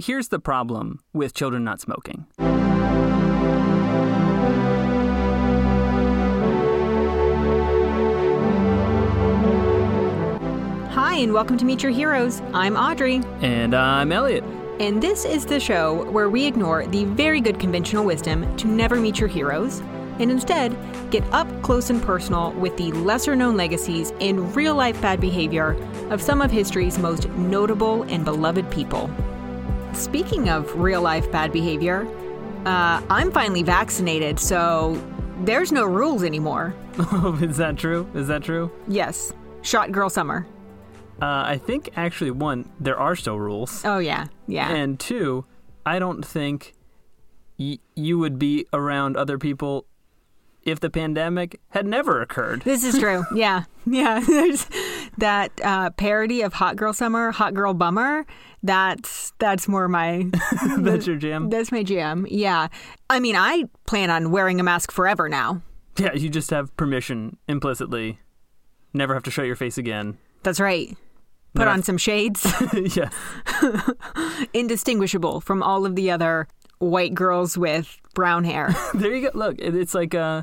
here's the problem with children not smoking. Hi, and welcome to Meet Your Heroes. I'm Audrey, And I'm Elliot. and this is the show where we ignore the very good conventional wisdom to never meet your heroes and instead get up close and personal with the lesser known legacies and real life bad behavior of some of history's most notable and beloved people. Speaking of real life bad behavior, uh, I'm finally vaccinated, so there's no rules anymore. Oh, is that true? Is that true? Yes, shot girl summer. Uh, I think actually, one, there are still rules. Oh, yeah, yeah. And two, I don't think y- you would be around other people if the pandemic had never occurred. This is true. Yeah. Yeah. There's that uh, parody of Hot Girl Summer, Hot Girl Bummer. That's that's more my That's your jam? that's my jam. Yeah. I mean, I plan on wearing a mask forever now. Yeah, you just have permission implicitly. Never have to show your face again. That's right. Put No. on some shades, yeah. indistinguishable from all of the other white girls with brown hair. There you go. Look, it's like uh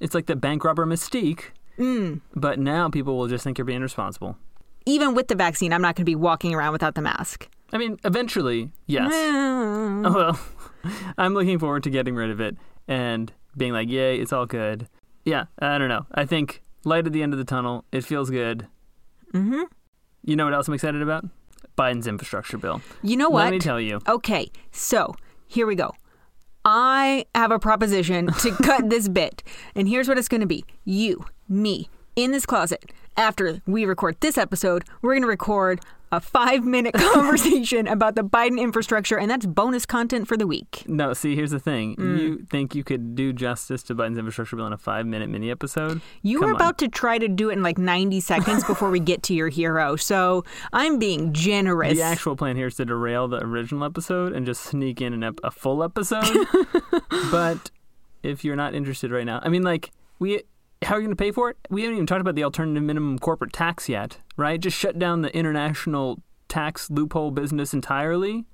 it's like the bank robber mystique. Mm. But now people will just think you're being responsible. Even with the vaccine, I'm not going to be walking around without the mask. I mean, eventually, yes. Oh, well, I'm looking forward to getting rid of it and being like, yay, it's all good. Yeah, I don't know. I think light at the end of the tunnel. It feels good. Mm-hmm. You know what else I'm excited about? Biden's infrastructure bill. You know what? Let me tell you. Okay, so here we go. I have a proposition to cut this bit, and here's what it's going to be you, me, in this closet. After we record this episode, we're going to record a five minute conversation about the Biden infrastructure, and that's bonus content for the week. No, see, here's the thing. Mm. You think you could do justice to Biden's infrastructure bill in a five minute mini episode? You Come were on. about to try to do it in like 90 seconds before we get to your hero, so I'm being generous. The actual plan here is to derail the original episode and just sneak in an ep- a full episode. but if you're not interested right now, I mean, like, we, how are you going to pay for it? We haven't even talked about the alternative minimum corporate tax yet, right? Just shut down the international tax loophole business entirely.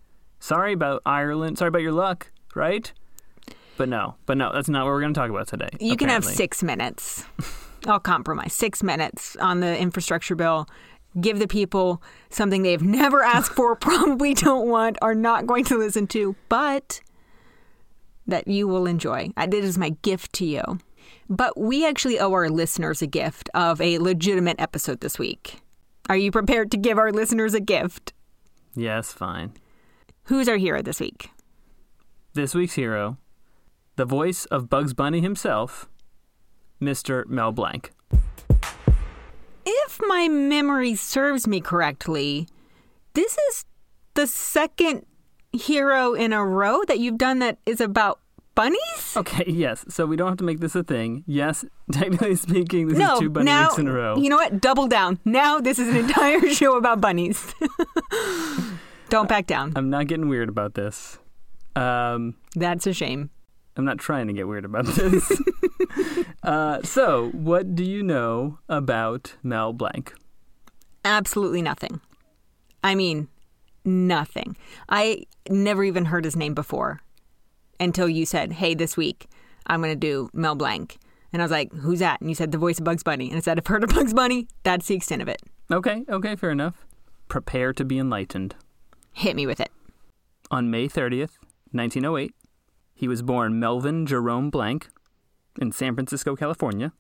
Sorry about Ireland. Sorry about your luck, right? But no, but no, that's not what we're going to talk about today. You can have six minutes. I'll compromise. Six minutes on the infrastructure bill. Give the people something they've never asked for, probably don't want, are not going to listen to, but that you will enjoy. I did as my gift to you. But we actually owe our listeners a gift of a legitimate episode this week. Are you prepared to give our listeners a gift? Yes, fine. Who's our hero this week? This week's hero, the voice of Bugs Bunny himself, Mr. Mel Blanc. If my memory serves me correctly, this is the second hero in a row that you've done that is about bunnies? Okay, yes. So we don't have to make this a thing. Yes, technically speaking, this no, is two bunny now weeks in a row. you know what? Double down. Now this is an entire show about bunnies. Don't back down. I'm not getting weird about this. Um, That's a shame. I'm not trying to get weird about this. uh, so, what do you know about Mel Blanc? Absolutely nothing. I mean, nothing. I never even heard his name before until you said, "Hey, this week I'm going to do Mel Blanc." And I was like, "Who's that?" And you said the voice of Bugs Bunny. And I said, "I've heard of Bugs Bunny." That's the extent of it. Okay, okay, fair enough. Prepare to be enlightened. Hit me with it. On May 30th, 1908, he was born Melvin Jerome Blank in San Francisco, California.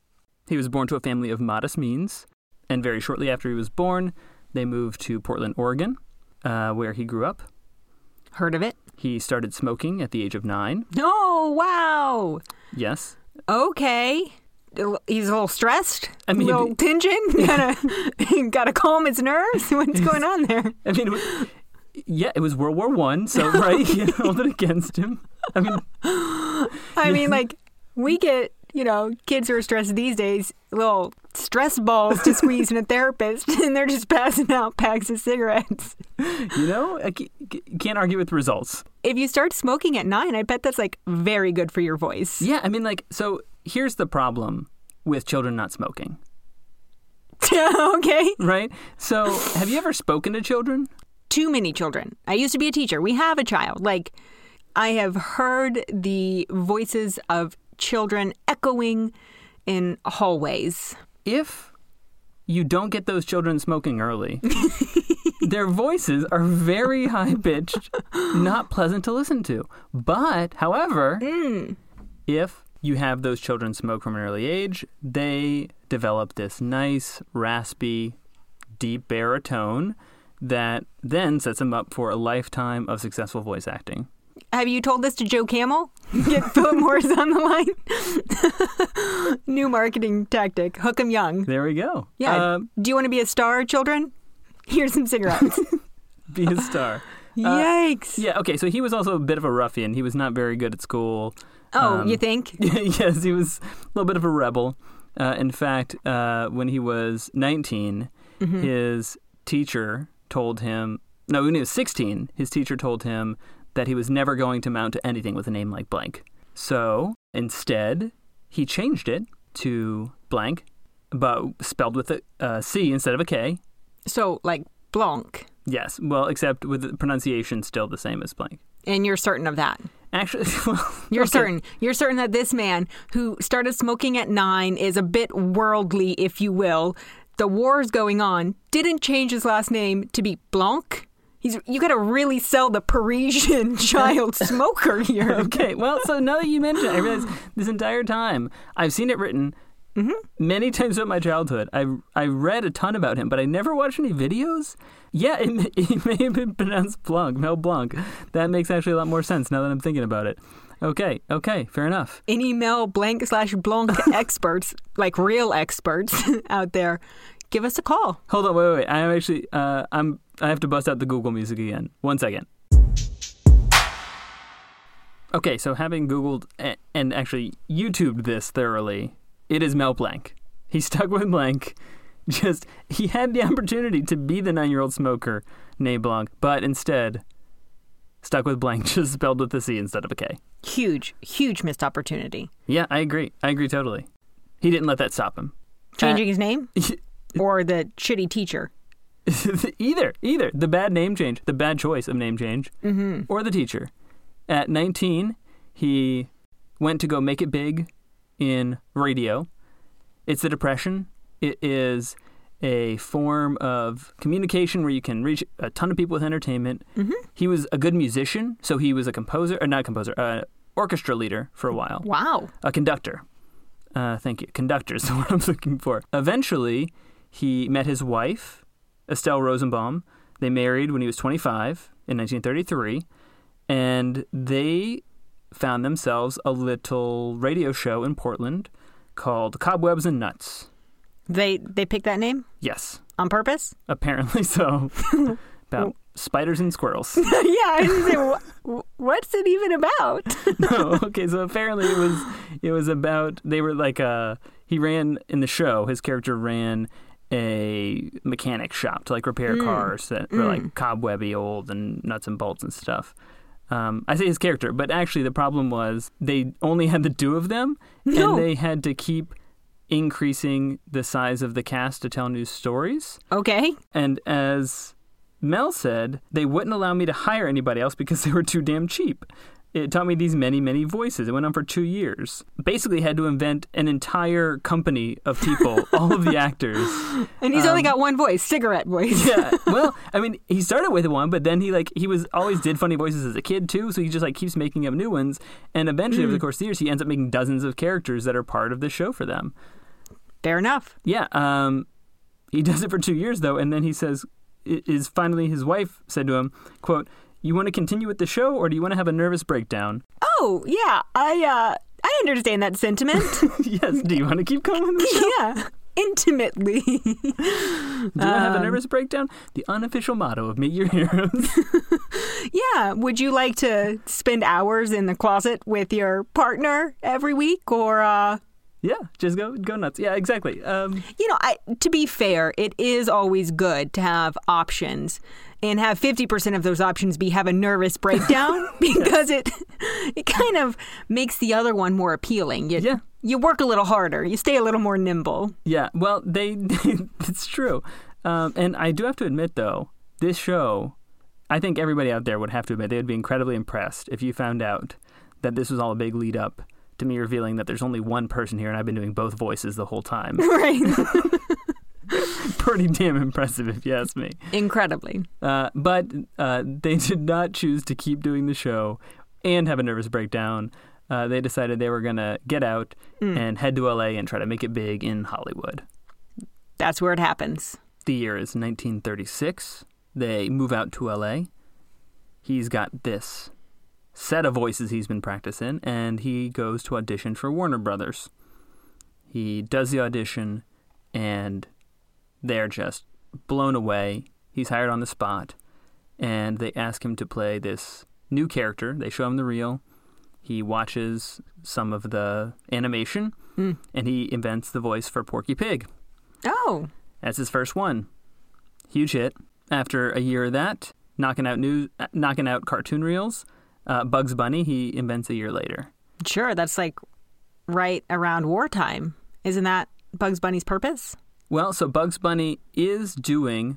He was born to a family of modest means, and very shortly after he was born, they moved to Portland, Oregon, uh, where he grew up. Heard of it? He started smoking at the age of nine. Oh, wow. Yes. Okay. He's a little stressed. I mean, a little tension. Gotta, gotta calm his nerves. What's going on there? I mean, yeah, it was World War One, so right, you held it against him. I mean, I mean, like, we get, you know, kids who are stressed these days, little stress balls to squeeze in a therapist, and they're just passing out packs of cigarettes. you know, I ca- ca- can't argue with the results. If you start smoking at nine, I bet that's like very good for your voice. Yeah, I mean, like, so here's the problem with children not smoking, okay. right? So, have you ever spoken to children? too many children. I used to be a teacher. We have a child. Like, I have heard the voices of children echoing in hallways. If you don't get those children smoking early, their voices are very high pitched, not pleasant to listen to. But, however, hmm. if you have those children smoke from an early age, they develop this nice, raspy, deep baritone that then sets them up for a lifetime of successful voice acting. Have you told this to Joe Camel? Get Philip Morris on the line. New marketing tactic. Hook 'em young. There we go. Yeah. Um, Do you want to be a star, children? Here's some cigarettes. be a star. Yikes. Yeah, okay, so he was also a bit of a ruffian. He was not very good at school. Oh, Um, you think? yes, he was a little bit of a rebel. Uh, in fact, uh, when he was 19, Mm-hmm. his teacher told him, no, when he was 16, his teacher told him that he was never going to mount to anything with a name like blank. So instead, he changed it to blank, but spelled with a uh, instead of a K. So, like, Blanc. Yes, well, except with the pronunciation still the same as blank. And you're certain of that. Actually, well, You're okay. certain. You're certain that this man who started smoking at nine is a bit worldly, if you will. The war's going on. Didn't change his last name to be Blanc. He's. You got to really sell the Parisian child smoker here. Okay, well, so now that you mention it, I realize this entire time I've seen it written many times throughout my childhood. I I read a ton about him, but I never watched any videos. Yeah, it, may- it may have been pronounced Blanc, Mel Blanc. That makes actually a lot more sense now that I'm thinking about it. Okay, okay, fair enough. Any Mel Blank slash Blanc experts, like real experts out there, give us a call. Hold on, wait, wait, wait. I'm actually, uh, I'm, I have to bust out the Google music again. One second. Okay, so having Googled and actually YouTubed this thoroughly, it is Mel Blanc. He stuck with Blanc. Just, he had the opportunity to be the nine year old smoker named Blanc, but instead stuck with Blanc, just spelled with a C instead of a K. Huge, huge missed opportunity. Yeah, I agree. I agree totally. He didn't let that stop him. Changing uh, his name or the shitty teacher. either, either the bad name change, the bad choice of name change, or the teacher. At 19, he went to go make it big in radio. It's the Depression. It is a form of communication where you can reach a ton of people with entertainment. He was a good musician, so he was a composer, or not a composer, uh, orchestra leader for a while Wow. a conductor. Uh, thank you. Conductor is the word I'm looking for. Eventually, he met his wife, Estelle Rosenbaum. They married when he was 25 in 1933, and they found themselves a little radio show in Portland called Cobwebs and Nuts. They they picked that name Yes, on purpose? apparently so. About spiders and squirrels. yeah, I was say, wh- what's it even about? no, okay, so apparently it was it was about they were like uh he ran in the show, his character ran a mechanic shop to like repair cars that were like cobwebby old and nuts and bolts and stuff. Um, I say his character, but actually the problem was they only had the two of them No. and they had to keep increasing the size of the cast to tell new stories. Okay. And as Mel said, they wouldn't allow me to hire anybody else because they were too damn cheap. It taught me these many, many voices. It went on for two years. Basically, had to invent an entire company of people, all of the actors. And he's only got one voice, cigarette voice. Yeah. Well, I mean, he started with one, but then he like he was always did funny voices as a kid too. So he just like keeps making up new ones, and eventually, over the course of the years, he ends up making dozens of characters that are part of the show for them. Fair enough. Yeah, um, he does it for two years though, and then he says, "Is finally his wife said to him, quote, you want to continue with the show, or do you want to have a nervous breakdown? Oh, yeah. I uh I understand that sentiment. yes. Do you want to keep going with the show? yeah. Intimately. Do you want to have a nervous breakdown? The unofficial motto of Meet Your Heroes. yeah. Would you like to spend hours in the closet with your partner every week or uh yeah, just go go nuts. Yeah, exactly. Um, you know, I to be fair, it is always good to have options and have 50% of those options be have a nervous breakdown because it it kind of makes the other one more appealing. You, Yeah. You work a little harder. You stay a little more nimble. yeah. Well, they. it's true, um, and I do have to admit though, this show I think everybody out there would have to admit they would be incredibly impressed if you found out that this was all a big lead up to me revealing that there's only one person here and I've been doing both voices the whole time. right. Pretty damn impressive, if you ask me. Incredibly. Uh, but uh, they did not choose to keep doing the show and have a nervous breakdown. Uh, they decided they were going to get out and head to LA and try to make it big in Hollywood. That's where it happens. The year is 1936. They move out to LA. He's got this set of voices he's been practicing, and he goes to audition for Warner Brothers. He does the audition, and they're just blown away. He's hired on the spot, and they ask him to play this new character. They show him the reel. He watches some of the animation, and he invents the voice for Porky Pig. Oh. That's his first one. Huge hit. After a year of that, knocking out news, uh, knocking out cartoon reels, uh, Bugs Bunny he invents a year later. Sure, that's like right around wartime. Isn't that Bugs Bunny's purpose? Well, so Bugs Bunny is doing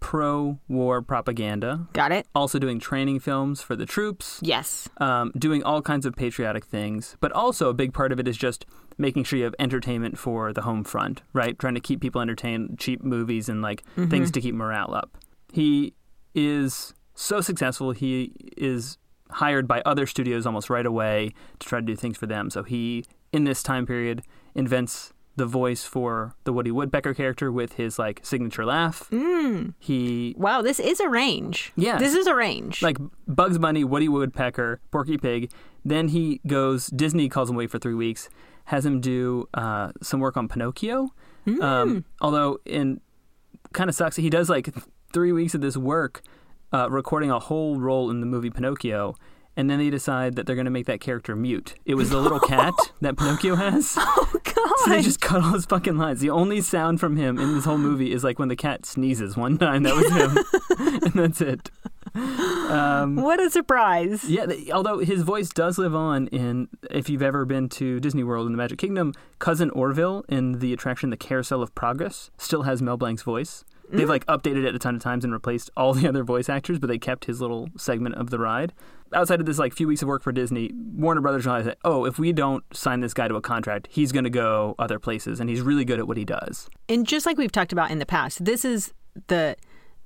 pro-war propaganda, Got it? also doing training films for the troops, Yes. um, doing all kinds of patriotic things. But also a big part of it is just making sure you have entertainment for the home front, right? Trying to keep people entertained, cheap movies and like things to keep morale up. He is so successful. He is hired by other studios almost right away to try to do things for them. So he, in this time period, invents the voice for the Woody Woodpecker character with his like signature laugh. Mm. He Wow, this is a range. Yeah. This is a range. like Bugs Bunny, Woody Woodpecker, Porky Pig. Then he goes. Disney calls him away for three weeks. Has him do uh, some work on Pinocchio. Um, although, in kind of sucks. He does like three weeks of this work, uh, recording a whole role in the movie Pinocchio. And then they decide that they're going to make that character mute. It was the little cat that Pinocchio has. oh God. So they just cut all his fucking lines. The only sound from him in this whole movie is like when the cat sneezes one time. That was him, and that's it. Um, what a surprise. yeah, th- although his voice does live on in, if you've ever been to Disney World in the Magic Kingdom, Cousin Orville in the attraction The Carousel of Progress still has Mel Blanc's voice. They've like updated it a ton of times and replaced all the other voice actors, but they kept his little segment of the ride. Outside of this like few weeks of work for Disney, Warner Brothers realized that oh, if we don't sign this guy to a contract, he's going to go other places, and he's really good at what he does. And just like we've talked about in the past, this is the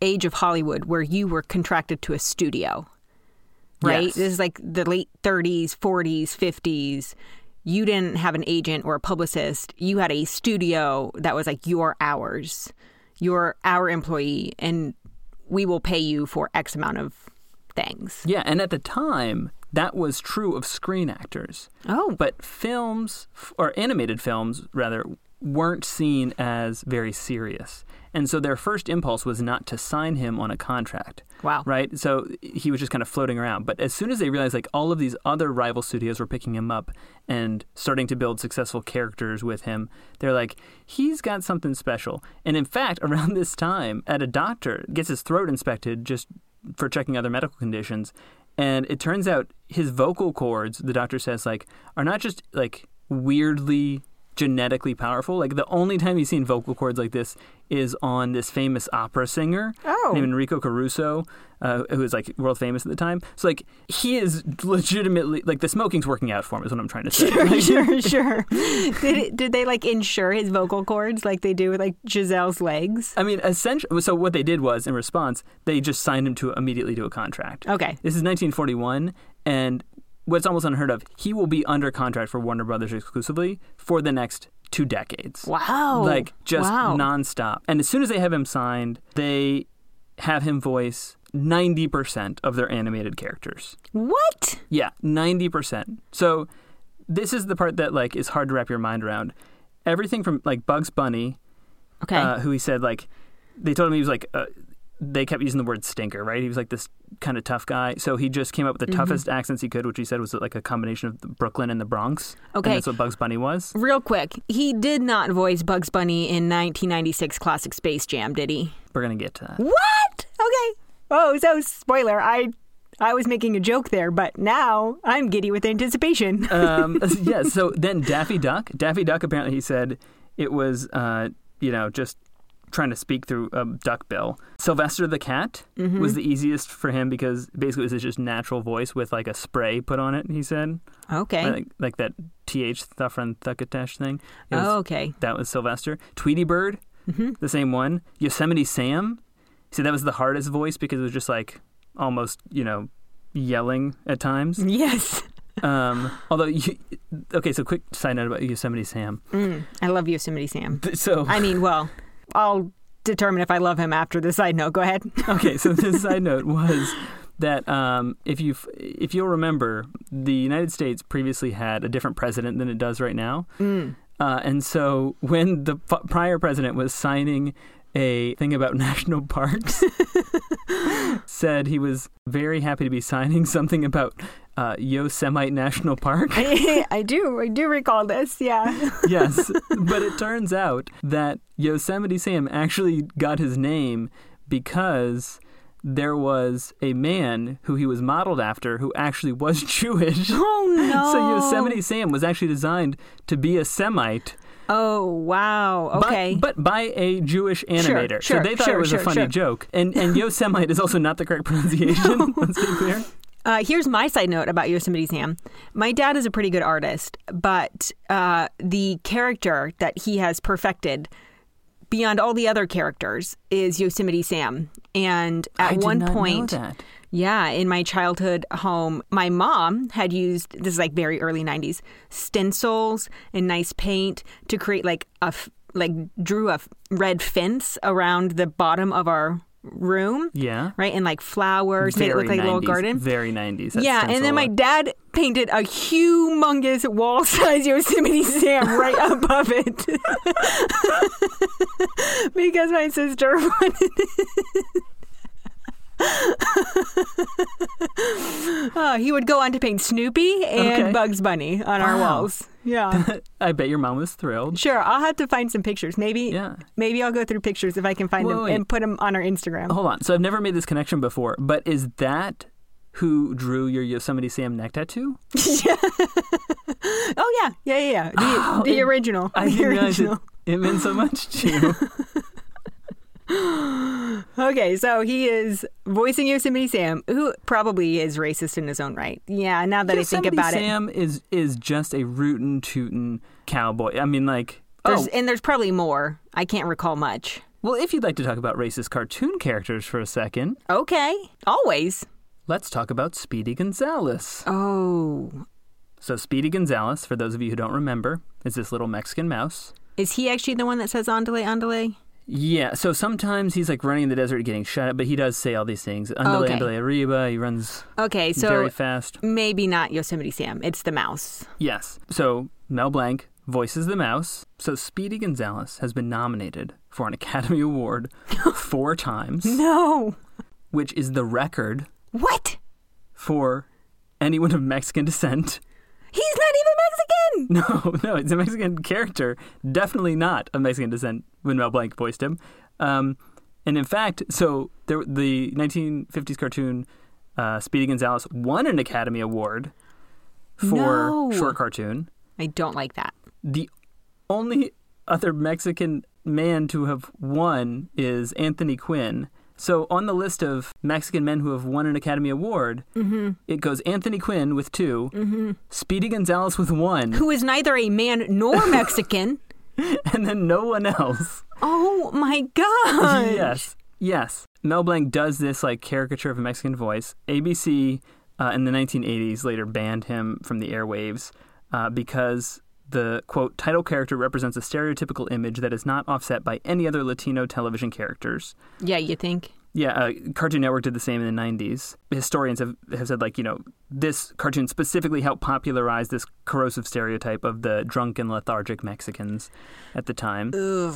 age of Hollywood where you were contracted to a studio. Right? Yes. This is like the late 30s, 40s, 50s. You didn't have an agent or a publicist. You had a studio that was like your hours. You're our employee and we will pay you for X amount of things. Yeah, and at the time, that was true of screen actors. Oh, But films, or animated films rather, weren't seen as very serious. And so their first impulse was not to sign him on a contract. Wow. Right? So he was just kind of floating around. But as soon as they realized like all of these other rival studios were picking him up and starting to build successful characters with him, they're like, he's got something special. And in fact, around this time, at a doctor gets his throat inspected just for checking other medical conditions. And it turns out his vocal cords, the doctor says, like, are not just like weirdly genetically powerful. Like the only time you've seen vocal cords like this is on this famous opera singer Oh. named Enrico Caruso, uh, who was like world famous at the time. So like he is legitimately like the smoking's working out for him is what I'm trying to say. Sure, sure, sure. Did it, did they like insure his vocal cords like they do with like Gisele's legs? I mean, essentially, so what they did was, in response, they just signed him to immediately to a contract. Okay. This is 1941, and what's almost unheard of, he will be under contract for Warner Brothers exclusively for the next two decades. Wow. Like just wow. nonstop. And as soon as they have him signed, they have him voice 90% of their animated characters. What? Yeah, 90%. So this is the part that like is hard to wrap your mind around. Everything from like Bugs Bunny, Okay. uh, who he said like they told him he was like uh, they kept using the word stinker, right? He was like this kind of tough guy. So he just came up with the Mm-hmm. toughest accents he could, which he said was like a combination of Brooklyn and the Bronx. Okay. And that's what Bugs Bunny was. Real quick, he did not voice Bugs Bunny in 1996 classic Space Jam, did he? We're going to get to that. What? Okay. Oh, so spoiler. I I was making a joke there, but now I'm giddy with anticipation. um, yeah, so then Daffy Duck. Daffy Duck, apparently, he said it was, uh, you know, just trying to speak through a duck bill. Sylvester the cat Mm-hmm. was the easiest for him because basically it was just natural voice with like a spray put on it. He said, Okay. like, like that th Thuffran Thuckatash thing. Was- oh, okay. That was Sylvester. Tweety Bird, Mm-hmm. the same one. Yosemite Sam. See, that was the hardest voice because it was just like almost, you know, yelling at times. Yes. Um, although, you, okay, so quick side note about Yosemite Sam. Mm, I love Yosemite Sam. So, I mean, well, I'll determine if I love him after the side note. Go ahead. okay, so the side note was that um, if you if you'll remember, the United States previously had a different president than it does right now, Mm. uh, and so when the f- prior president was signing a thing about national parks, said he was very happy to be signing something about uh, Yosemite National Park. I do. I do recall this. Yeah. yes, but it turns out that Yosemite Sam actually got his name because there was a man who he was modeled after who actually was Jewish. Oh no. So Yosemite Sam was actually designed to be a Semite, Oh wow. but- Okay. but, by a Jewish animator. sure, so they thought sure, it was sure, a funny sure. joke. And and Yosemite is also not the correct pronunciation. Let's be clear. Uh, here's my side note about Yosemite Sam. My dad is a pretty good artist, but uh, the character that he has perfected beyond all the other characters is Yosemite Sam. And at I one point, yeah, in my childhood home, my mom had used this is like very early '90s stencils and nice paint to create like a f- like drew a f- red fence around the bottom of our room, Yeah. right, and like flowers made it look Very like a little garden. Very 90s. that Yeah, and then my dad painted a humongous wall-size Yosemite Sam right above it because my sister wanted. Uh, he would go on to paint Snoopy and Okay. Bugs Bunny on our walls. Yeah, I bet your mom was thrilled. sure. I'll have to find some pictures. Maybe, Yeah. maybe I'll go through pictures if I can find Wait, them wait. and put them on our Instagram. Hold on. So I've never made this connection before, but is that who drew your Yosemite Sam neck tattoo? yeah. Oh yeah, yeah, yeah, yeah. The, Oh, the it- original. I the didn't realize it, original. it meant so much to you. Okay, so he is voicing Yosemite Sam, who probably is racist in his own right. Yeah, now that I think Yosemite about it. Sam is is just a rootin' tootin' cowboy. I mean, like, There's, oh, And there's probably more. I can't recall much. well, if you'd like to talk about racist cartoon characters for a second, Okay, always. let's talk about Speedy Gonzales. Oh, So Speedy Gonzales, for those of you who don't remember, is this little Mexican mouse. is he actually the one that says "andale, andale"? Yeah, so sometimes he's like running in the desert getting shot at, but he does say all these things. Andale, Okay. andale arriba. He runs Okay, so very fast. maybe not Yosemite Sam. It's the mouse. Yes. So Mel Blanc voices the mouse. So Speedy Gonzales has been nominated for an Academy Award four times, No. which is the record What? for anyone of Mexican descent. He's not even Mexican. No, no, it's a Mexican character. Definitely not of Mexican descent when Mel Blanc voiced him. Um, and in fact, so there, the 1950s cartoon uh, Speedy Gonzales won an Academy Award for No. short cartoon. I don't like that. The only other Mexican man to have won is Anthony Quinn. So on the list of Mexican men who have won an Academy Award, it goes Anthony Quinn with 2 Speedy Gonzales with one, Who is neither a man nor Mexican. and then no one else. oh my god. yes, yes. Mel Blanc does this like caricature of a Mexican voice. ABC uh, in the 1980s later banned him from the airwaves uh, because the quote title character represents a stereotypical image that is not offset by any other Latino television characters. Yeah, you think? Yeah, uh, Cartoon Network did the same in the 90s. Historians have, have said, like, you know, this cartoon specifically helped popularize this corrosive stereotype of the drunken, lethargic Mexicans at the time. Ugh.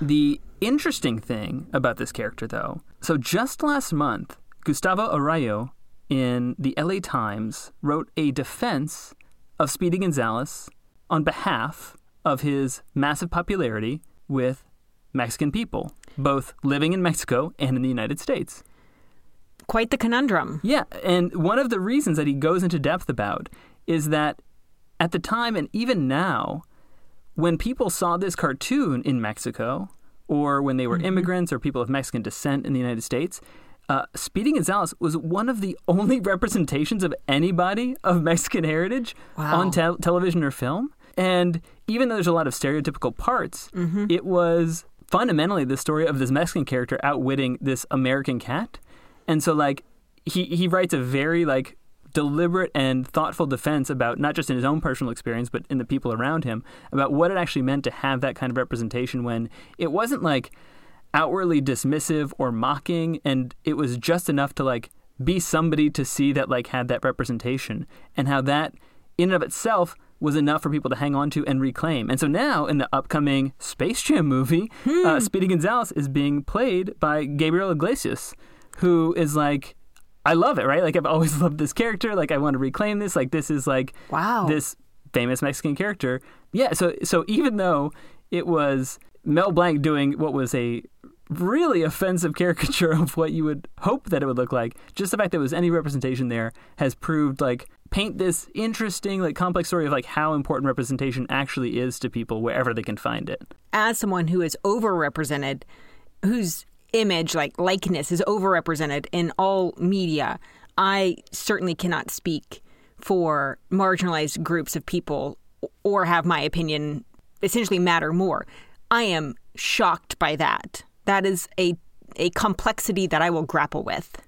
The interesting thing about this character, though, so just last month, Gustavo Arroyo in the LA Times wrote a defense of Speedy Gonzales on behalf of his massive popularity with Mexican people, both living in Mexico and in the United States. Quite the conundrum. Yeah, and one of the reasons that he goes into depth about is that at the time and even now, when people saw this cartoon in Mexico or when they were Mm-hmm. immigrants or people of Mexican descent in the United States. Uh, Speedy Gonzales was one of the only representations of anybody of Mexican heritage Wow. on te- television or film. And even though there's a lot of stereotypical parts, Mm-hmm. it was fundamentally the story of this Mexican character outwitting this American cat. And so, like, he, he writes a very, like, deliberate and thoughtful defense about not just in his own personal experience, but in the people around him, about what it actually meant to have that kind of representation when it wasn't like outwardly dismissive or mocking, and it was just enough to like be somebody to see that like had that representation, and how that in and of itself was enough for people to hang on to and reclaim. And so now in the upcoming Space Jam movie, uh, Speedy Gonzales is being played by Gabriel Iglesias, who is like. I love it, right? Like I've always loved this character. Like I want to reclaim this. Like this is like Wow. this famous Mexican character. Yeah, so so even though it was Mel Blanc doing what was a really offensive caricature of what you would hope that it would look like, just the fact that there was any representation there has proved like paint this interesting, like complex story of like how important representation actually is to people wherever they can find it. as someone who is overrepresented, whose image, like likeness, is overrepresented in all media, I certainly cannot speak for marginalized groups of people or have my opinion essentially matter more. I am shocked by that. That is a a complexity that I will grapple with.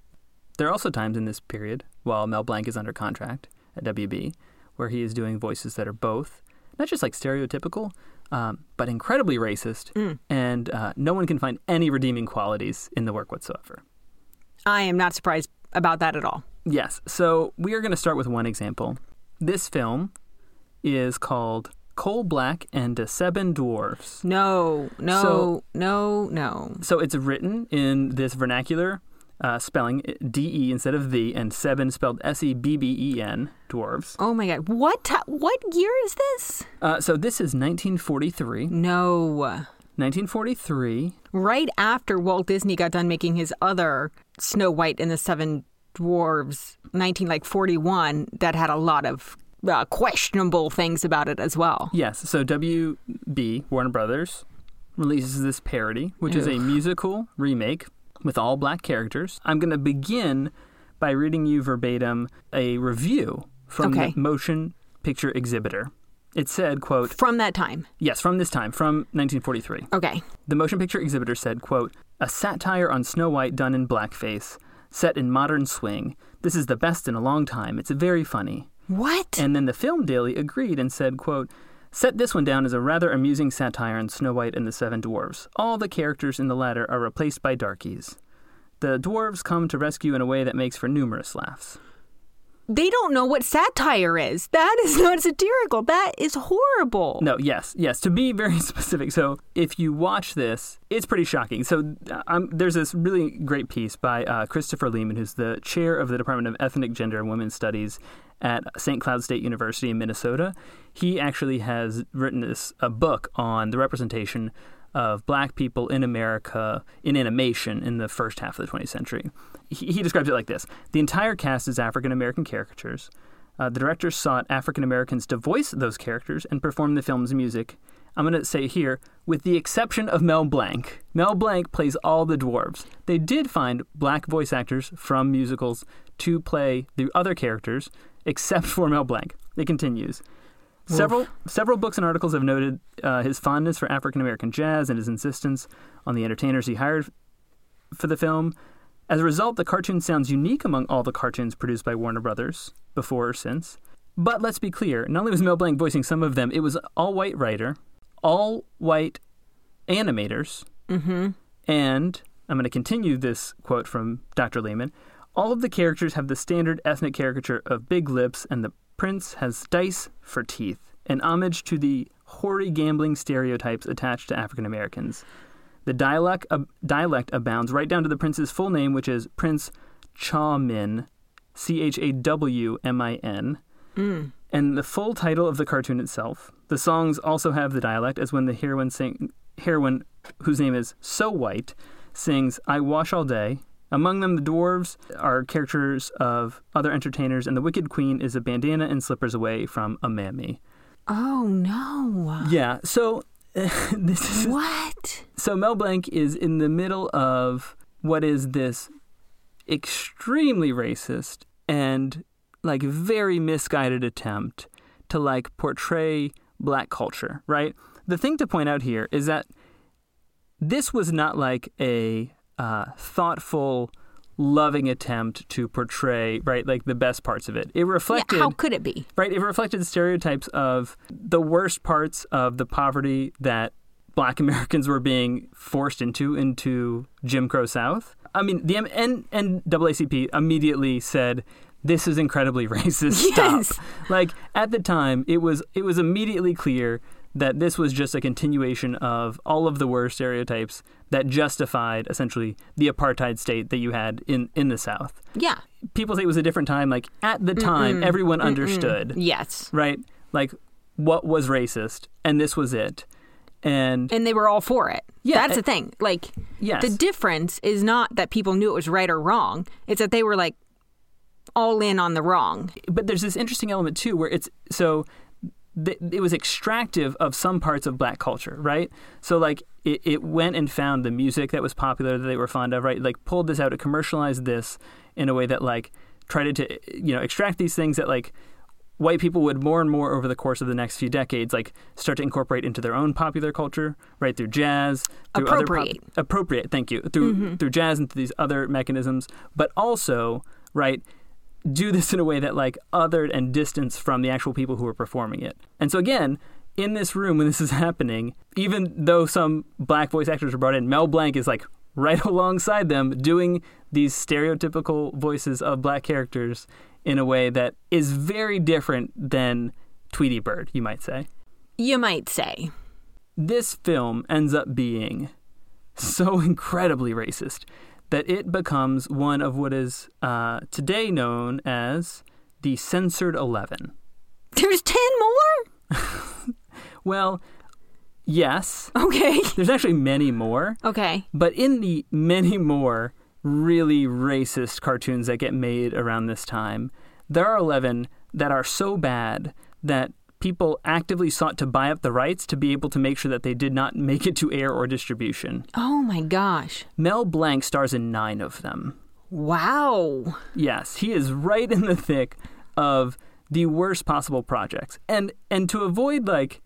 There are also times in this period, while Mel Blanc is under contract at WB, where he is doing voices that are both not just like stereotypical, um, but incredibly racist, and uh, no one can find any redeeming qualities in the work whatsoever. I am not surprised about that at all. Yes, so we are going to start with one example. This film is called Coal Black and the Seven Dwarfs. No, no, So- no, no. So it's written in this vernacular uh, spelling, D E instead of the, and Seven spelled S E B B E N, dwarves. Oh my god. What ti- what year is this? Uh, so this is 1943. No. 1943. right after Walt Disney got done making his other Snow White and the Seven Dwarves, 19 like 41, that had a lot of uh, questionable things about it as well. Yes, so WB, Warner Brothers, releases this parody, which is a musical remake with all black characters. I'm going to begin by reading you verbatim a review from Okay. the Motion Picture Exhibitor. It said, quote, From that time. yes, from this time, from 1943. Okay. The motion picture exhibitor said, quote, A satire on Snow White done in blackface, set in modern swing. This is the best in a long time. It's very funny. What? And then the Film Daily agreed and said, quote, Set this one down as a rather amusing satire on Snow White and the Seven Dwarfs. All the characters in the latter are replaced by darkies. The dwarves come to rescue in a way that makes for numerous laughs. they don't know what satire is. That is not satirical. That is horrible. No, yes, yes. To be very specific, so if you watch this, it's pretty shocking. So um, there's this really great piece by uh, Christopher Lehman, who's the chair of the Department of Ethnic, Gender, and Women's Studies at St. Cloud State University in Minnesota. He actually has written this a book on the representation of black people in America in animation in the first half of the 20th century. He, he describes it like this The entire cast is African American caricatures. Uh, the directors sought African Americans to voice those characters and perform the film's music. I'm going to say here, with the exception of Mel Blanc. Mel Blanc plays all the dwarves. They did find black voice actors from musicals to play the other characters, except for Mel Blanc. It continues. Several several books and articles have noted uh, his fondness for African American jazz and his insistence on the entertainers he hired for the film. As a result, the cartoon sounds unique among all the cartoons produced by Warner Brothers before or since. But let's be clear: not only was Mel Blanc voicing some of them, it was all white writer, all white animators, and I'm going to continue this quote from Dr. Lehman. All of the characters have the standard ethnic caricature of big lips, and the prince has dice for teeth, an homage to the hoary gambling stereotypes attached to African Americans. The dialect, uh, dialect abounds right down to the prince's full name, which is Prince Chawmin, C H A W M I N, and the full title of the cartoon itself. The songs also have the dialect, as when the heroine, sing, heroine whose name is So White, sings I Wash All Day. Among them, the dwarves are characters of other entertainers, and the Wicked Queen is a bandana and slippers away from a mammy. Oh no. Yeah, so this is What? so Mel Blanc is in the middle of what is this extremely racist and like very misguided attempt to like portray black culture, right? The thing to point out here is that this was not like a uh, thoughtful, loving attempt to portray right like the best parts of it. It Yeah, reflected how could it be? right? It reflected the stereotypes of the worst parts of the poverty that black Americans were being forced into into Jim Crow South. I mean, the M- N- NAACP immediately said this is incredibly racist. Yes. Stop. Like at the time, it was it was immediately clear that this was just a continuation of all of the worst stereotypes that justified essentially the apartheid state that you had in in the South. Yeah. People say it was a different time. Like at the time, everyone understood Yes. right? Like what was racist, and this was it. And And they were all for it. Yeah, That's it- the thing. Like, yes, the difference is not that people knew it was right or wrong, it's that they were like all in on the wrong. but there's this interesting element too, where it's so th- it was extractive of some parts of black culture, right? So like it, it went and found the music that was popular that they were fond of, right? Like pulled this out, it commercialized this in a way that like tried to you know extract these things that like white people would more and more over the course of the next few decades like start to incorporate into their own popular culture right through jazz through other pop- Appropriate. appropriate thank you through mm-hmm. through jazz and through these other mechanisms but also right do this in a way that like othered and distanced from the actual people who were performing it and so again in this room when this is happening even though some black voice actors were brought in mel blanc is like right alongside them doing these stereotypical voices of black characters in a way that is very different than Tweety Bird, you might say. You might say. This film ends up being so incredibly racist that it becomes one of what is uh, today known as the Censored Eleven. There's 10 more? Well, yes, Okay. there's actually many more, Okay. but in the many more really racist cartoons that get made around this time, there are 11 that are so bad that people actively sought to buy up the rights to be able to make sure that they did not make it to air or distribution. Oh my gosh. Mel Blanc stars in nine of them. Wow. Yes, he is right in the thick of the worst possible projects. And and to avoid like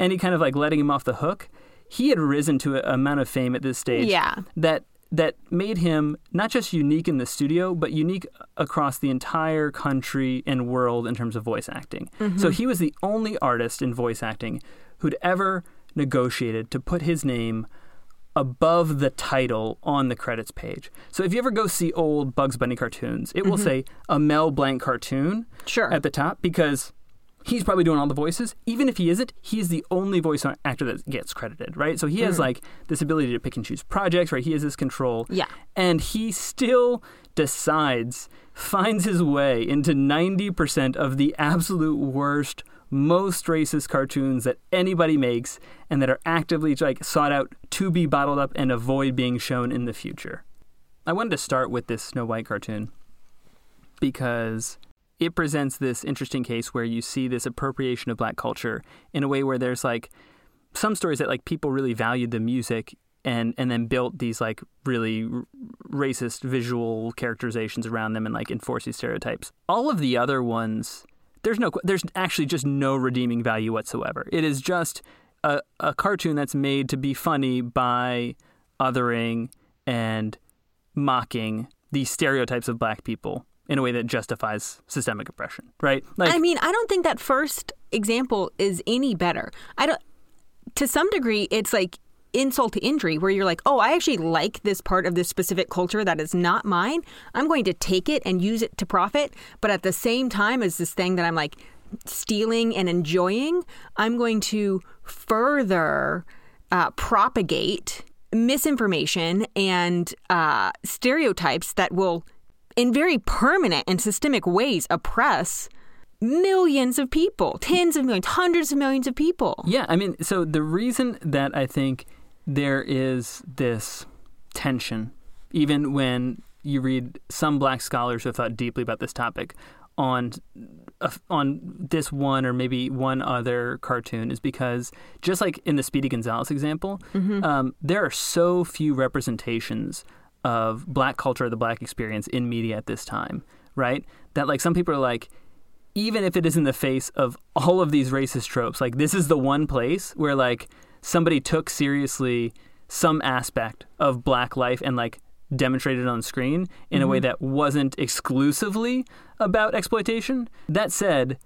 any kind of like letting him off the hook, he had risen to an amount of fame at this stage Yeah. that that made him not just unique in the studio, but unique across the entire country and world in terms of voice acting. So mm-hmm. he was the only artist in voice acting who'd ever negotiated to put his name above the title on the credits page. So if you ever go see old Bugs Bunny cartoons, it will mm-hmm. say a Mel Blanc cartoon Sure. at the top because he's probably doing all the voices. Even if he isn't, he's the only voice actor that gets credited, right? So he has hmm. like this ability to pick and choose projects, right? He has this control. Yeah. And he still decides, finds his way into 90% of the absolute worst, most racist cartoons that anybody makes and that are actively like sought out to be bottled up and avoid being shown in the future. I wanted to start with this Snow White cartoon because it presents this interesting case where you see this appropriation of black culture in a way where there's like some stories that like people really valued the music and and then built these like really r- racist visual characterizations around them and like enforce these stereotypes. All of the other ones there's no there's actually just no redeeming value whatsoever. It is just a, a cartoon that's made to be funny by othering and mocking these stereotypes of black people in a way that justifies systemic oppression, right? Like I mean, I don't think that first example is any better. I don't. To some degree, it's like insult to injury, where you're like, "Oh, I actually like this part of this specific culture that is not mine. I'm going to take it and use it to profit." But at the same time, as this thing that I'm like stealing and enjoying, I'm going to further uh, propagate misinformation and uh, stereotypes that will, in very permanent and systemic ways, oppress millions of people, tens of millions, hundreds of millions of people. Yeah, I mean, so the reason that I think there is this tension, even when you read some black scholars who have thought deeply about this topic, on uh, on this one or maybe one other cartoon is because just like in the Speedy Gonzales example, um, there are so few representations of black culture, the black experience in media at this time, right? That like some people are like, even if it is in the face of all of these racist tropes, like this is the one place where like somebody took seriously some aspect of black life and like demonstrated on screen in a way mm-hmm. that wasn't exclusively about exploitation. That said,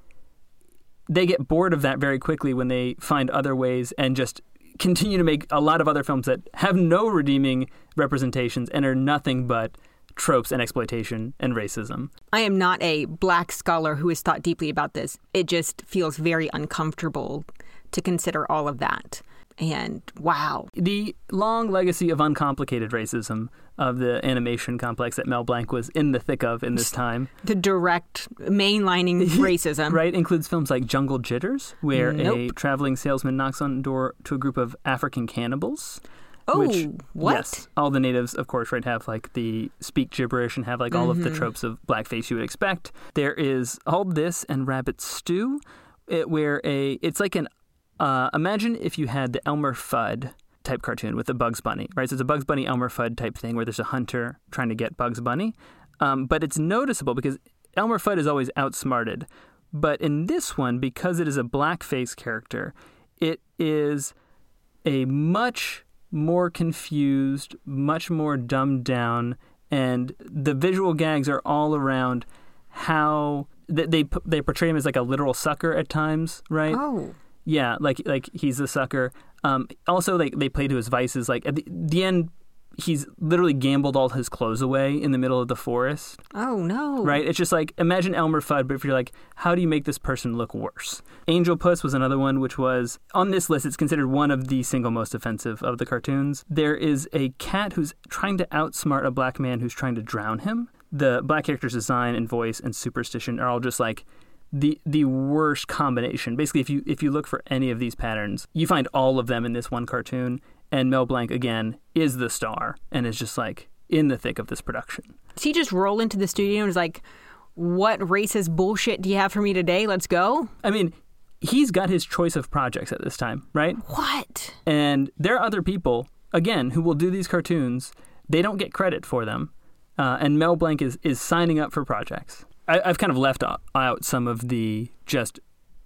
they get bored of that very quickly when they find other ways and just continue to make a lot of other films that have no redeeming representations and are nothing but tropes and exploitation and racism. I am not a black scholar who has thought deeply about this. It just feels very uncomfortable to consider all of that. And wow. The long legacy of uncomplicated racism of the animation complex that Mel Blanc was in the thick of in this time, The direct mainlining racism. right, includes films like Jungle Jitters, where a traveling salesman knocks on the door to a group of African cannibals. Oh, which, what? Yes, all the natives, of course, right, have like the speak gibberish and have like all Mm-hmm. of the tropes of blackface you would expect. There is all this and Rabbit Stew, it, where a it's like an uh, imagine if you had the Elmer Fudd type cartoon with the Bugs Bunny, right? So it's a Bugs Bunny Elmer Fudd type thing where there's a hunter trying to get Bugs Bunny, um, but it's noticeable because Elmer Fudd is always outsmarted. But in this one, because it is a blackface character, it is a much more confused, much more dumbed down, and the visual gags are all around how they they, they portray him as like a literal sucker at times, right? Oh. Yeah, like like he's a sucker. Um, also, like they play to his vices. Like at the, the end, he's literally gambled all his clothes away in the middle of the forest. Oh no. Right? It's just like imagine Elmer Fudd, but if you're like, how do you make this person look worse? Angel Puss was another one, which was on this list. It's considered one of the single most offensive of the cartoons. There is a cat who's trying to outsmart a black man who's trying to drown him. The black character's design and voice and superstition are all just like the the worst combination. Basically, if you if you look for any of these patterns, you find all of them in this one cartoon. And Mel Blanc again is the star and is just like in the thick of this production. Does he just roll into the studio and is like, what racist bullshit do you have for me today? Let's go? I mean, he's got his choice of projects at this time, right? What? And there are other people, again, who will do these cartoons. They don't get credit for them. Uh, and Mel Blanc is, is signing up for projects. I, I've kind of left out some of the just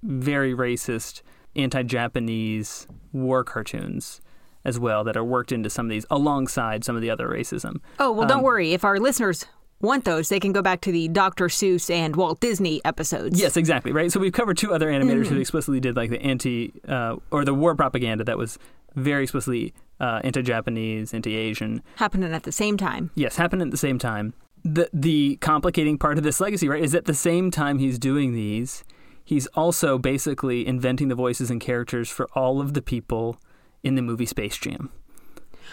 very racist, anti Japanese war cartoons as well that are worked into some of these alongside some of the other racism. Oh, well, don't Um, worry. If our listeners want those, they can go back to the Dr. Seuss and Walt Disney episodes. Yes, exactly. Right. So we've covered two other animators who explicitly did like the anti uh, or the war propaganda that was very explicitly uh, anti-Japanese, anti-Asian. Happening at the same time. Yes, happening at the same time. The the complicating part of this legacy, right, is at the same time he's doing these, he's also basically inventing the voices and characters for all of the people in the movie Space Jam.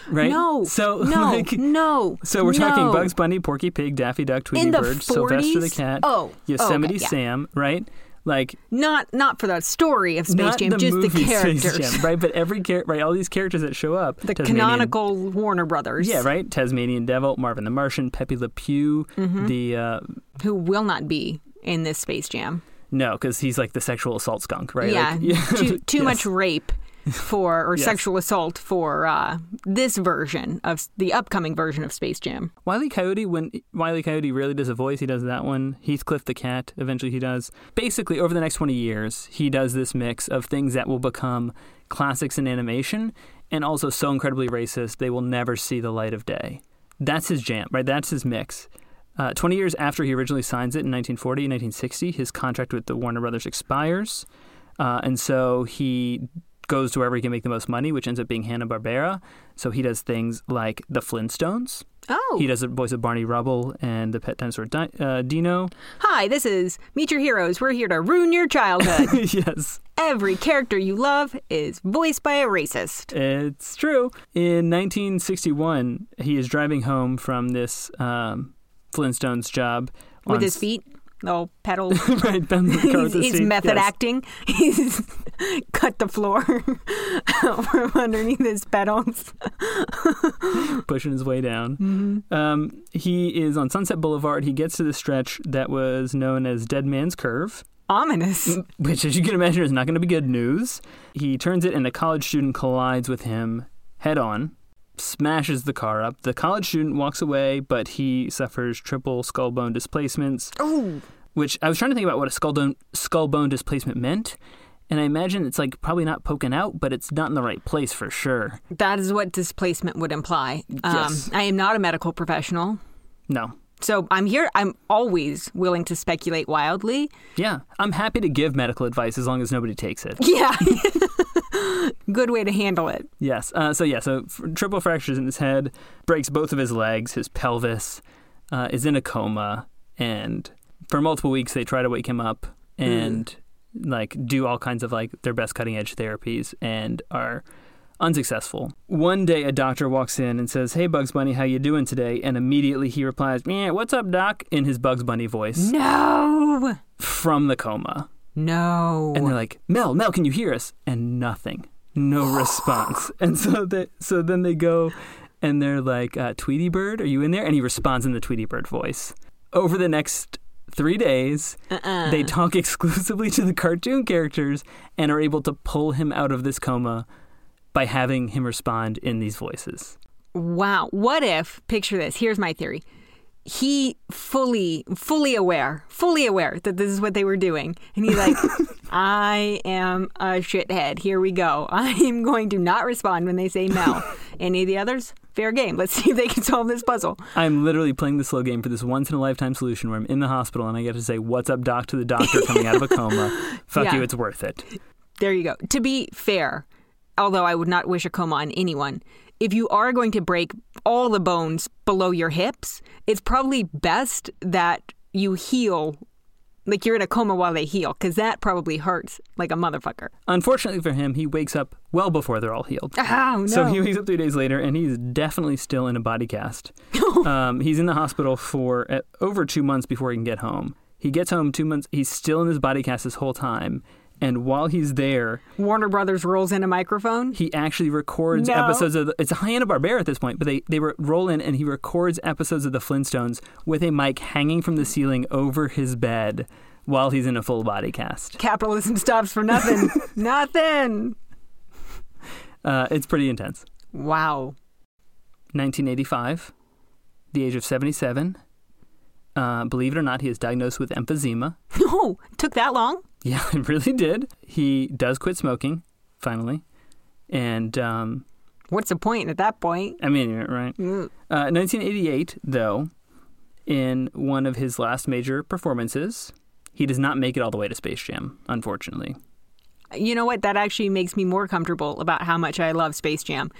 Right? No. So no. like, no. so we're talking. Bugs Bunny, Porky Pig, Daffy Duck, Tweety Bird, Sylvester the Cat, Oh. Oh, Yosemite okay, yeah. Sam, right? Like Not not for that story of Space Jam, the just the characters. Jam, right? But every char- right, all these characters that show up, The Tasmanian- canonical Warner Brothers. yeah, right. Tasmanian Devil, Marvin the Martian, Pepe Le Pew, Mm-hmm. the uh, Who will not be in this Space Jam. no, because he's like the sexual assault skunk, right? Yeah. Like, too too Yes. much rape for or Yes. sexual assault for uh, this version of the upcoming version of Space Jam. Wiley Coyote, when Wiley Coyote really does a voice, he does that one. Heathcliff the cat, eventually he does. Basically, over the next 20 years, he does this mix of things that will become classics in animation and also so incredibly racist they will never see the light of day. That's his jam, right? That's his mix. Uh, 20 years after he originally signs it in 1940 and 1960, his contract with the Warner Brothers expires. Uh, and so he goes to wherever he can make the most money, which ends up being Hanna-Barbera. So he does things like The Flintstones. Oh. He does the voice of Barney Rubble and the pet dinosaur Di- uh, Dino. Hi, this is Meet Your Heroes. We're here to ruin your childhood. yes, Every character you love is voiced by a racist. it's true. In 1961, he is driving home from this um, Flintstones job With his feet little pedals. right, bend the car he's, he's method Yes. acting. He's cut the floor from underneath his pedals. pushing his way down. Mm-hmm. Um, he is on Sunset Boulevard. He gets to the stretch that was known as Dead Man's Curve, Ominous. which, as you can imagine, is not going to be good news. He turns it, and a college student collides with him head on, smashes the car up. The college student walks away, but he suffers triple skull bone displacements, Oh, which I was trying to think about what a skull bone, skull bone displacement meant. And I imagine it's like probably not poking out, but it's not in the right place for sure. that is what displacement would imply. Um, Yes. I am not a medical professional. No. So I'm here. I'm always willing to speculate wildly. Yeah. I'm happy to give medical advice as long as nobody takes it. Yeah. Good way to handle it. Yes. Uh, so yeah. So f- triple fractures in his head, breaks both of his legs, his pelvis, uh, is in a coma, and for multiple weeks they try to wake him up and like do all kinds of like their best cutting edge therapies and are unsuccessful. One day a doctor walks in and says, "Hey Bugs Bunny, how you doing today?" And immediately he replies, "Yeah, what's up, doc?" in his Bugs Bunny voice No. from the coma. No. And they're like, Mel, Mel, can you hear us? And nothing, no response. And so they, so then they go, and they're like, uh, Tweety Bird, are you in there? And he responds in the Tweety Bird voice. Over the next three days, uh-uh. they talk exclusively to the cartoon characters and are able to pull him out of this coma by having him respond in these voices. Wow. What if, picture this, here's my theory. He fully, fully aware, fully aware that this is what they were doing. And he's like, I am a shithead. Here we go. I'm going to not respond when they say no. Any of the others? Fair game. Let's see if they can solve this puzzle. I'm literally playing the slow game for this once in a lifetime solution where I'm in the hospital and I get to say, What's up, doc, to the doctor coming out of a coma. Fuck Yeah. you, it's worth it. There you go. To be fair, although I would not wish a coma on anyone, if you are going to break all the bones below your hips, it's probably best that you heal. Like you're in a coma while they heal, because that probably hurts like a motherfucker. Unfortunately for him, he wakes up well before they're all healed. Oh, no. So he wakes up three days later, and he's definitely still in a body cast. um, he's in the hospital for uh, over two months before he can get home. He gets home two months. He's still in his body cast this whole time, and while he's there, Warner Brothers rolls in a microphone. he actually records No. episodes of. The, it's Hanna Barbera at this point, but they they re- roll in, and he records episodes of the Flintstones with a mic hanging from the ceiling over his bed while he's in a full body cast. Capitalism stops for nothing. nothing. Uh, it's pretty intense. Wow. 1985, the age of 77. Uh, believe it or not, he is diagnosed with emphysema. Oh, took that long? Yeah, it really did. He does quit smoking, finally. And, um, What's the point at that point? I mean, right. Mm. Uh, 1988, though, in one of his last major performances, he does not make it all the way to Space Jam, unfortunately. You know what? That actually makes me more comfortable about how much I love Space Jam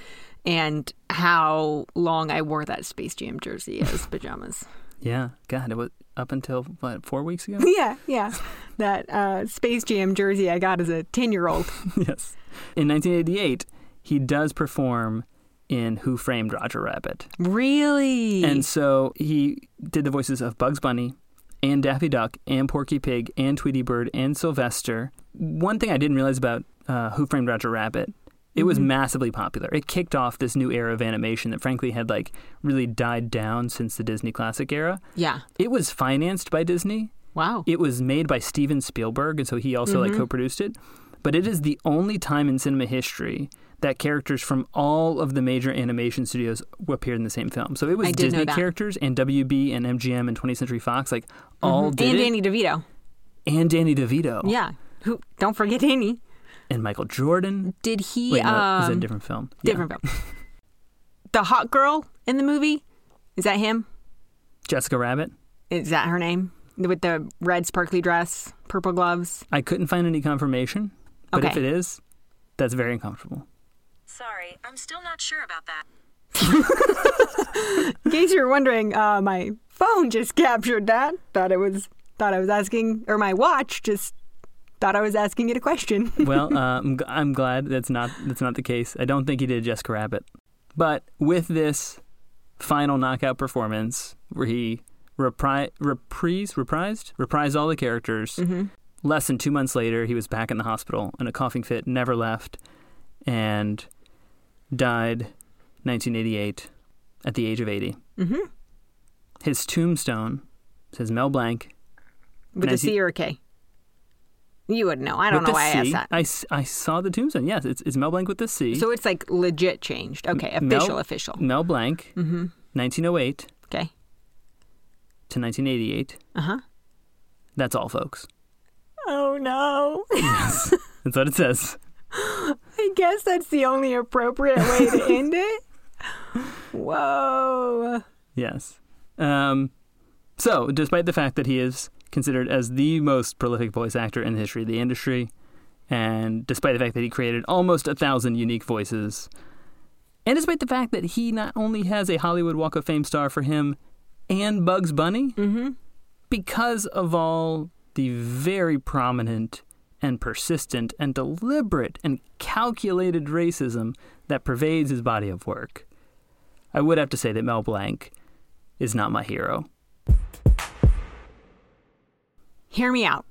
and how long I wore that Space Jam jersey as pajamas. Yeah, God, it was up until, what, four weeks ago? yeah, yeah. That uh, Space Jam jersey I got as a 10 year old. yes. In 1988, he does perform in Who Framed Roger Rabbit. Really? And so he did the voices of Bugs Bunny and Daffy Duck and Porky Pig and Tweety Bird and Sylvester. One thing I didn't realize about uh, Who Framed Roger Rabbit, it was mm-hmm. massively popular. It kicked off this new era of animation that frankly had like really died down since the Disney classic era. yeah. It was financed by Disney. Wow. It was made by Steven Spielberg, and so he also like mm-hmm. co-produced it. But it is the only time in cinema history that characters from all of the major animation studios appeared in the same film. So it was I did know Disney characters and WB and MGM and 20th Century Fox, like all mm-hmm. did and it. Danny DeVito. and Danny DeVito Yeah. Who? Don't forget Danny. And Michael Jordan. Did he? Wait, no, um, is that a different film? Yeah. different film. the hot girl in the movie is that him? Jessica Rabbit. Is that her name? With the red sparkly dress, purple gloves. I couldn't find any confirmation, but if it is, that's very uncomfortable. Sorry, I'm still not sure about that. In case you're wondering, uh, my phone just captured that. Thought it was. Thought I was asking, or my watch just thought I was asking it a question. well, uh, I'm, g- I'm glad that's not that's not the case. I don't think he did Jessica Rabbit, but with this final knockout performance where he repri- reprise, reprised, reprised all the characters. Mhm. Less than two months later, he was back in the hospital in a coughing fit, never left, and died 1988 at the age of 80. Mm-hmm. His tombstone says Mel Blanc. With a Nancy- C or a K. You would know. I don't with know why I C. asked that. I, I saw the tombstone. Yes, it's, it's Mel Blanc with the C. So it's like legit changed. Okay, Mel- official, official. Mel Blanc, Mm-hmm. 1908 Okay. to 1988. Uh huh. That's all, folks. Oh no. Yes. That's what it says. I guess that's the only appropriate way to end it. Whoa. Yes. Um, so, despite the fact that he is considered as the most prolific voice actor in the history of the industry, and despite the fact that he created almost a thousand unique voices, and despite the fact that he not only has a Hollywood Walk of Fame star for him and Bugs Bunny, Mm-hmm. because of all the very prominent and persistent and deliberate and calculated racism that pervades his body of work, I would have to say that Mel Blanc is not my hero. Hear me out.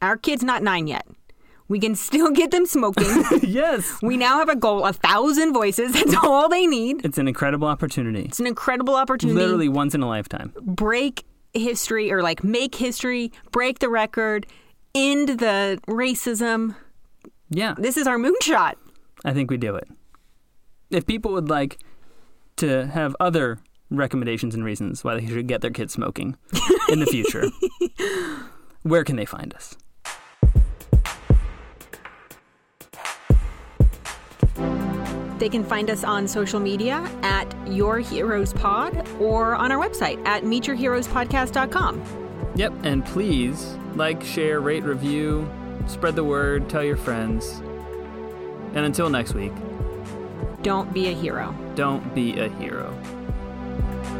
Our kid's not nine yet. We can still get them smoking. yes! we now have a goal a thousand voices. That's all they need. It's an incredible opportunity. It's an incredible opportunity. Literally once in a lifetime. break history or like make history, break the record, end the racism. Yeah, This is our moonshot. I think we do it. If people would like to have other recommendations and reasons why they should get their kids smoking in the future, where can they find us? They can find us on social media at Your Heroes Pod or on our website at meetyourheroespodcast.com. Yep, and please like, share, rate, review, spread the word, tell your friends. And until next week, Don't be a hero. don't be a hero.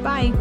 Bye.